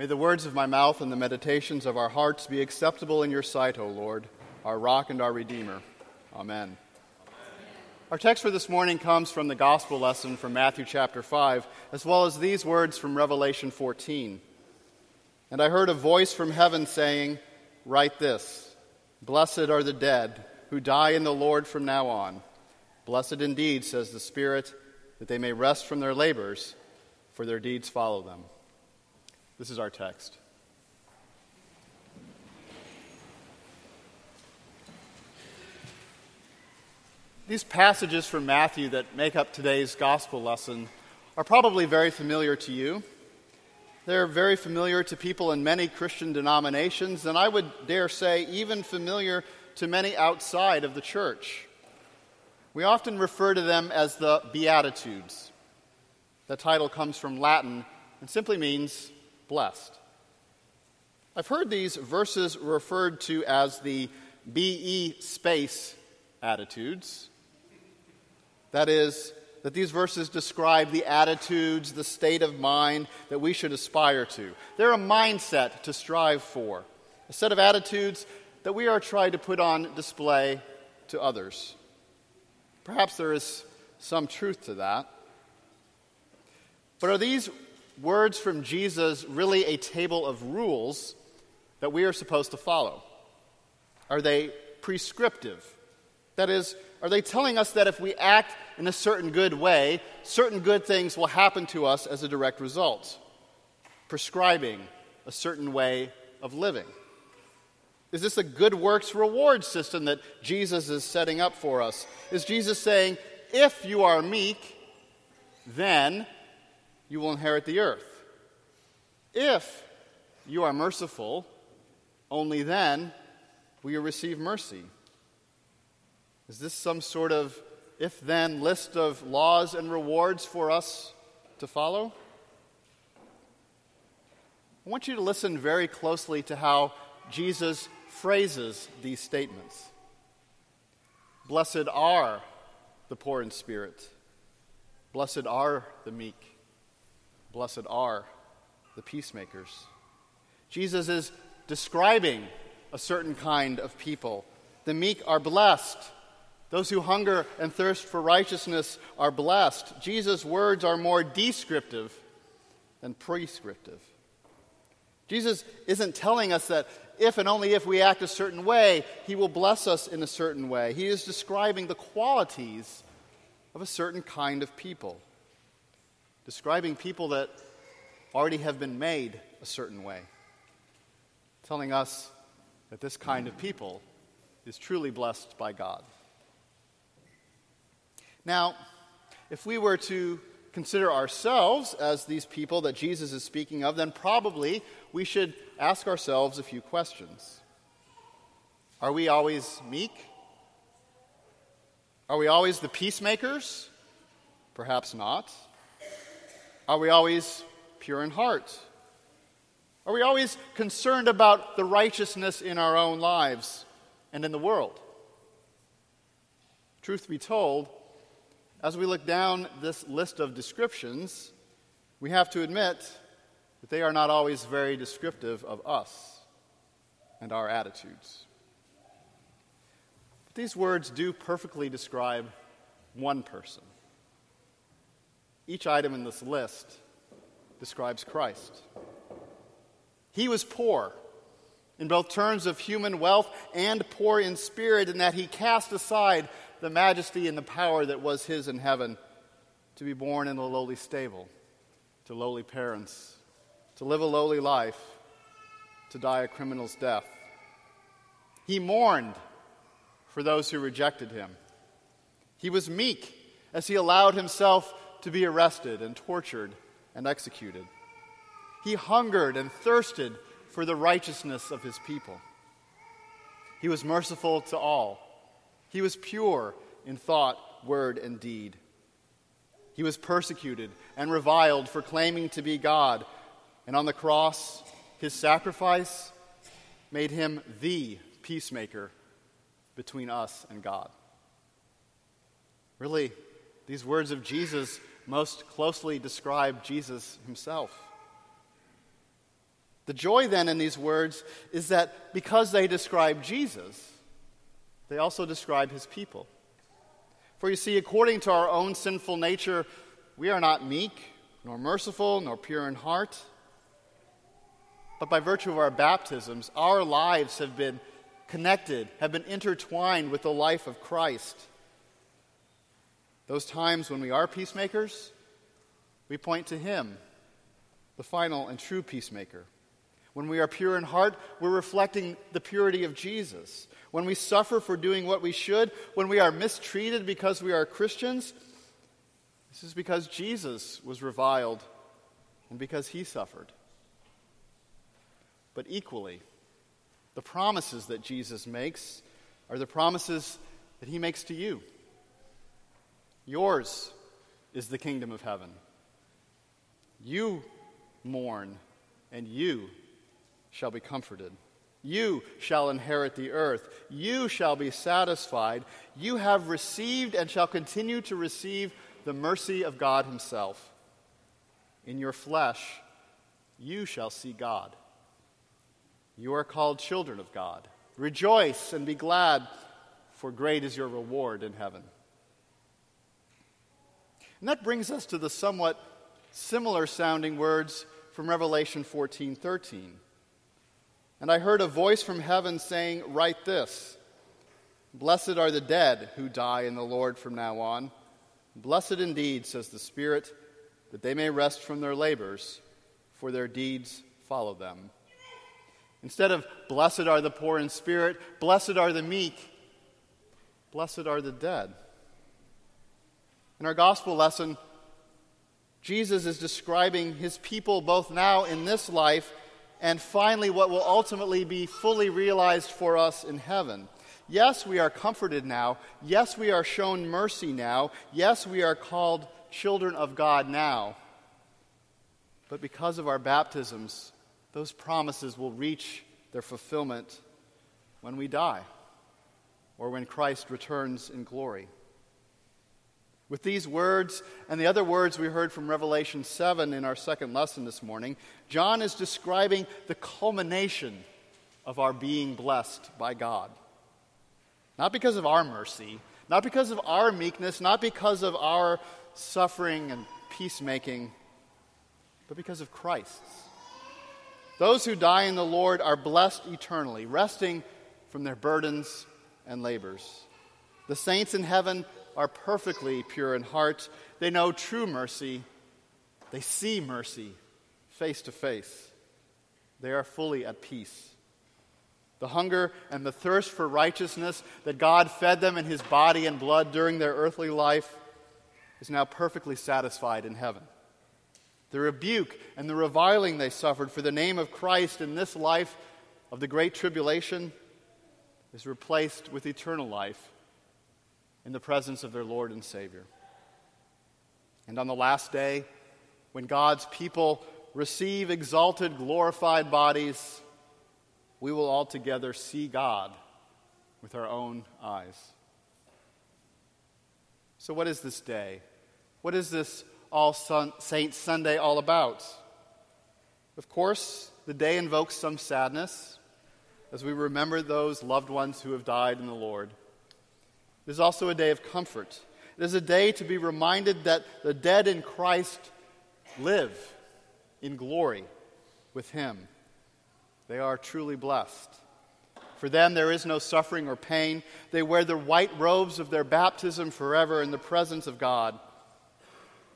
May the words of my mouth and the meditations of our hearts be acceptable in your sight, O Lord, our rock and our redeemer. Amen. Our text for this morning comes from the gospel lesson from Matthew chapter 5, as well as these words from Revelation 14. And I heard a voice from heaven saying, Write this Blessed are the dead who die in the Lord from now on. Blessed indeed, says the Spirit, that they may rest from their labors, for their deeds follow them. This is our text. These passages from Matthew that make up today's gospel lesson are probably very familiar to you. They're very familiar to people in many Christian denominations, and I would dare say even familiar to many outside of the church. We often refer to them as the Beatitudes. The title comes from Latin and simply means blessed. I've heard these verses referred to as the BE space attitudes. That is, that these verses describe the attitudes, the state of mind that we should aspire to. They're a mindset to strive for, a set of attitudes that we are trying to put on display to others. Perhaps there is some truth to that. But are these words from Jesus really a table of rules that we are supposed to follow? Are they prescriptive? That is, are they telling us that if we act in a certain good way, certain good things will happen to us as a direct result? Prescribing a certain way of living. Is this a good works reward system that Jesus is setting up for us? Is Jesus saying, if you are meek, then you will inherit the earth? If you are merciful, only then will you receive mercy? Is this some sort of if then list of laws and rewards for us to follow? I want you to listen very closely to how Jesus phrases these statements. Blessed are the poor in spirit. Blessed are the meek. Blessed are the peacemakers. Jesus is describing a certain kind of people. The meek are blessed. Those who hunger and thirst for righteousness are blessed. Jesus' words are more descriptive than prescriptive. Jesus isn't telling us that if and only if we act a certain way, he will bless us in a certain way. He is describing the qualities of a certain kind of people, describing people that already have been made a certain way, telling us that this kind of people is truly blessed by God. Now, if we were to consider ourselves as these people that Jesus is speaking of, then probably we should ask ourselves a few questions. Are we always meek? Are we always the peacemakers? Perhaps not. Are we always pure in heart? Are we always concerned about the righteousness in our own lives and in the world? Truth be told, as we look down this list of descriptions, we have to admit that they are not always very descriptive of us and our attitudes. But these words do perfectly describe one person. Each item in this list describes Christ. He was poor in both terms of human wealth and poor in spirit, in that he cast aside the majesty and the power that was his in heaven to be born in a lowly stable, to lowly parents, to live a lowly life, to die a criminal's death. He mourned for those who rejected him. He was meek as he allowed himself to be arrested and tortured and executed. He hungered and thirsted for the righteousness of his people. He was merciful to all he was pure in thought, word, and deed. He was persecuted and reviled for claiming to be God. And on the cross, his sacrifice made him the peacemaker between us and God. Really, these words of Jesus most closely describe Jesus himself. The joy then in these words is that because they describe Jesus, they also describe his people. For you see, according to our own sinful nature, we are not meek, nor merciful, nor pure in heart. But by virtue of our baptisms, our lives have been connected, have been intertwined with the life of Christ. Those times when we are peacemakers, we point to Him, the final and true peacemaker. When we are pure in heart, we're reflecting the purity of Jesus. When we suffer for doing what we should, when we are mistreated because we are Christians, this is because Jesus was reviled and because he suffered. But equally, the promises that Jesus makes are the promises that he makes to you. Yours is the kingdom of heaven. You mourn, and you shall be comforted. You shall inherit the earth. You shall be satisfied. You have received and shall continue to receive the mercy of God Himself. In your flesh, you shall see God. You are called children of God. Rejoice and be glad, for great is your reward in heaven. And that brings us to the somewhat similar sounding words from Revelation 14 13. And I heard a voice from heaven saying, Write this Blessed are the dead who die in the Lord from now on. Blessed indeed, says the Spirit, that they may rest from their labors, for their deeds follow them. Instead of blessed are the poor in spirit, blessed are the meek, blessed are the dead. In our gospel lesson, Jesus is describing his people both now in this life and finally what will ultimately be fully realized for us in heaven. Yes, we are comforted now. Yes, we are shown mercy now. Yes, we are called children of God now. But because of our baptisms, those promises will reach their fulfillment when we die or when Christ returns in glory. With these words and the other words we heard from Revelation 7 in our second lesson this morning, John is describing the culmination of our being blessed by God. Not because of our mercy, not because of our meekness, not because of our suffering and peacemaking, but because of Christ's. Those who die in the Lord are blessed eternally, resting from their burdens and labors. The saints in heaven are perfectly pure in heart. They know true mercy. They see mercy face to face. They are fully at peace. The hunger and the thirst for righteousness that God fed them in his body and blood during their earthly life is now perfectly satisfied in heaven. The rebuke and the reviling they suffered for the name of Christ in this life of the great tribulation is replaced with eternal life in the presence of their Lord and Savior. And on the last day, when God's people receive exalted, glorified bodies, we will all together see God with our own eyes. So, what is this day? What is this All Saints Sunday all about? Of course, the day invokes some sadness as we remember those loved ones who have died in the Lord. It is also a day of comfort. It is a day to be reminded that the dead in Christ live in glory with Him. They are truly blessed. For them, there is no suffering or pain. They wear the white robes of their baptism forever in the presence of God.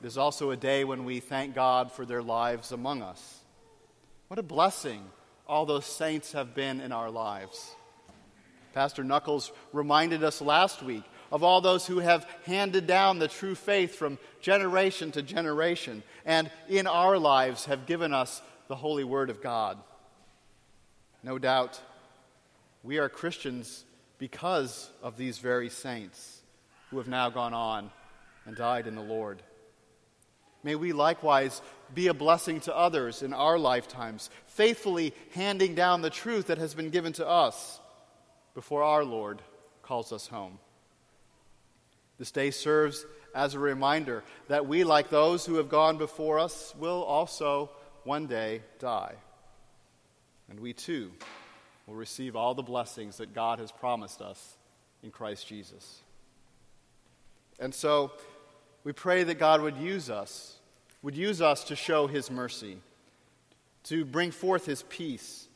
It is also a day when we thank God for their lives among us. What a blessing all those saints have been in our lives. Pastor Knuckles reminded us last week of all those who have handed down the true faith from generation to generation and in our lives have given us the holy word of God. No doubt, we are Christians because of these very saints who have now gone on and died in the Lord. May we likewise be a blessing to others in our lifetimes, faithfully handing down the truth that has been given to us before our Lord calls us home. This day serves as a reminder that we, like those who have gone before us, will also one day die. and we too will receive all the blessings that God has promised us in Christ Jesus. And so we pray that God would use us, would use us to show his mercy, to bring forth his peace,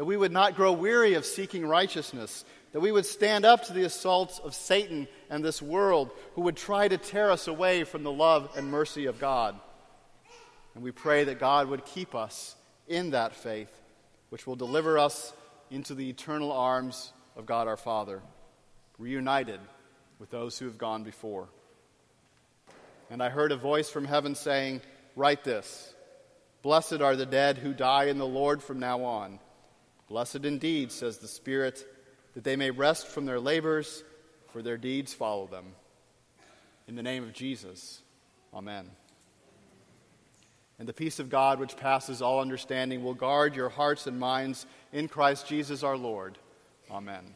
that we would not grow weary of seeking righteousness, that we would stand up to the assaults of Satan and this world who would try to tear us away from the love and mercy of God. And we pray that God would keep us in that faith, which will deliver us into the eternal arms of God our Father, reunited with those who have gone before. And I heard a voice from heaven saying, Write this Blessed are the dead who die in the Lord from now on. Blessed indeed, says the Spirit, that they may rest from their labors, for their deeds follow them. In the name of Jesus, Amen. And the peace of God, which passes all understanding, will guard your hearts and minds in Christ Jesus our Lord. Amen.